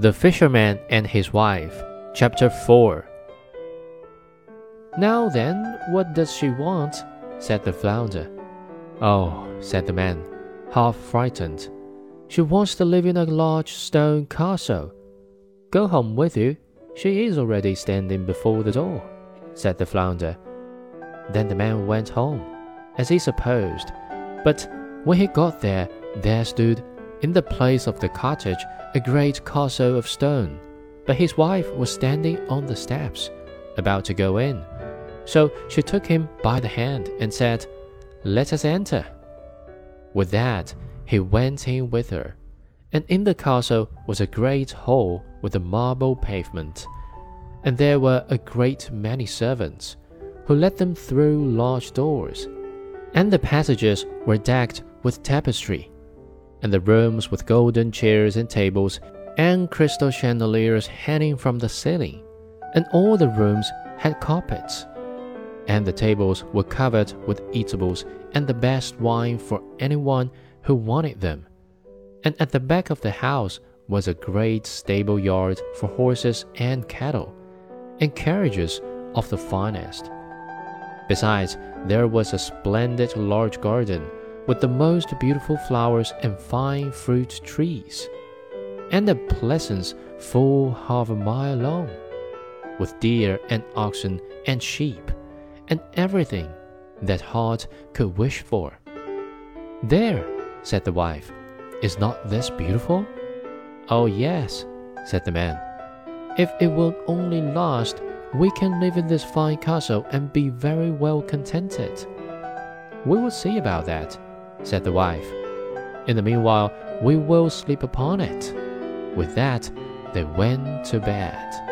The Fisherman and His Wife, Chapter 4 Now then, what does she want? said the flounder. Oh, said the man, half frightened. She wants to live in a large stone castle. Go home with you. She is already standing before the door, said the flounder. Then the man went home, as he supposed. But when he got there, there stood, in the place of the cottage, a great castle of stone, but his wife was standing on the steps, about to go in. So she took him by the hand and said, Let us enter. With that, he went in with her, and in the castle was a great hall with a marble pavement, and there were a great many servants, who led them through large doors, and the passages were decked with tapestry and the rooms with golden chairs and tables and crystal chandeliers hanging from the ceiling, and all the rooms had carpets, and the tables were covered with eatables and the best wine for anyone who wanted them. And at the back of the house was a great stable yard for horses and cattle, and carriages of the finest. Besides, there was a splendid large garden with the most beautiful flowers and fine fruit trees, and a pleasance full half a mile long, with deer and oxen and sheep, and everything that heart could wish for. There, said the wife, is not this beautiful? Oh, yes, said the man. If it will only last, we can live in this fine castle and be very well contented. We will see about that said the wife. In the meanwhile, we will sleep upon it. With that, they went to bed.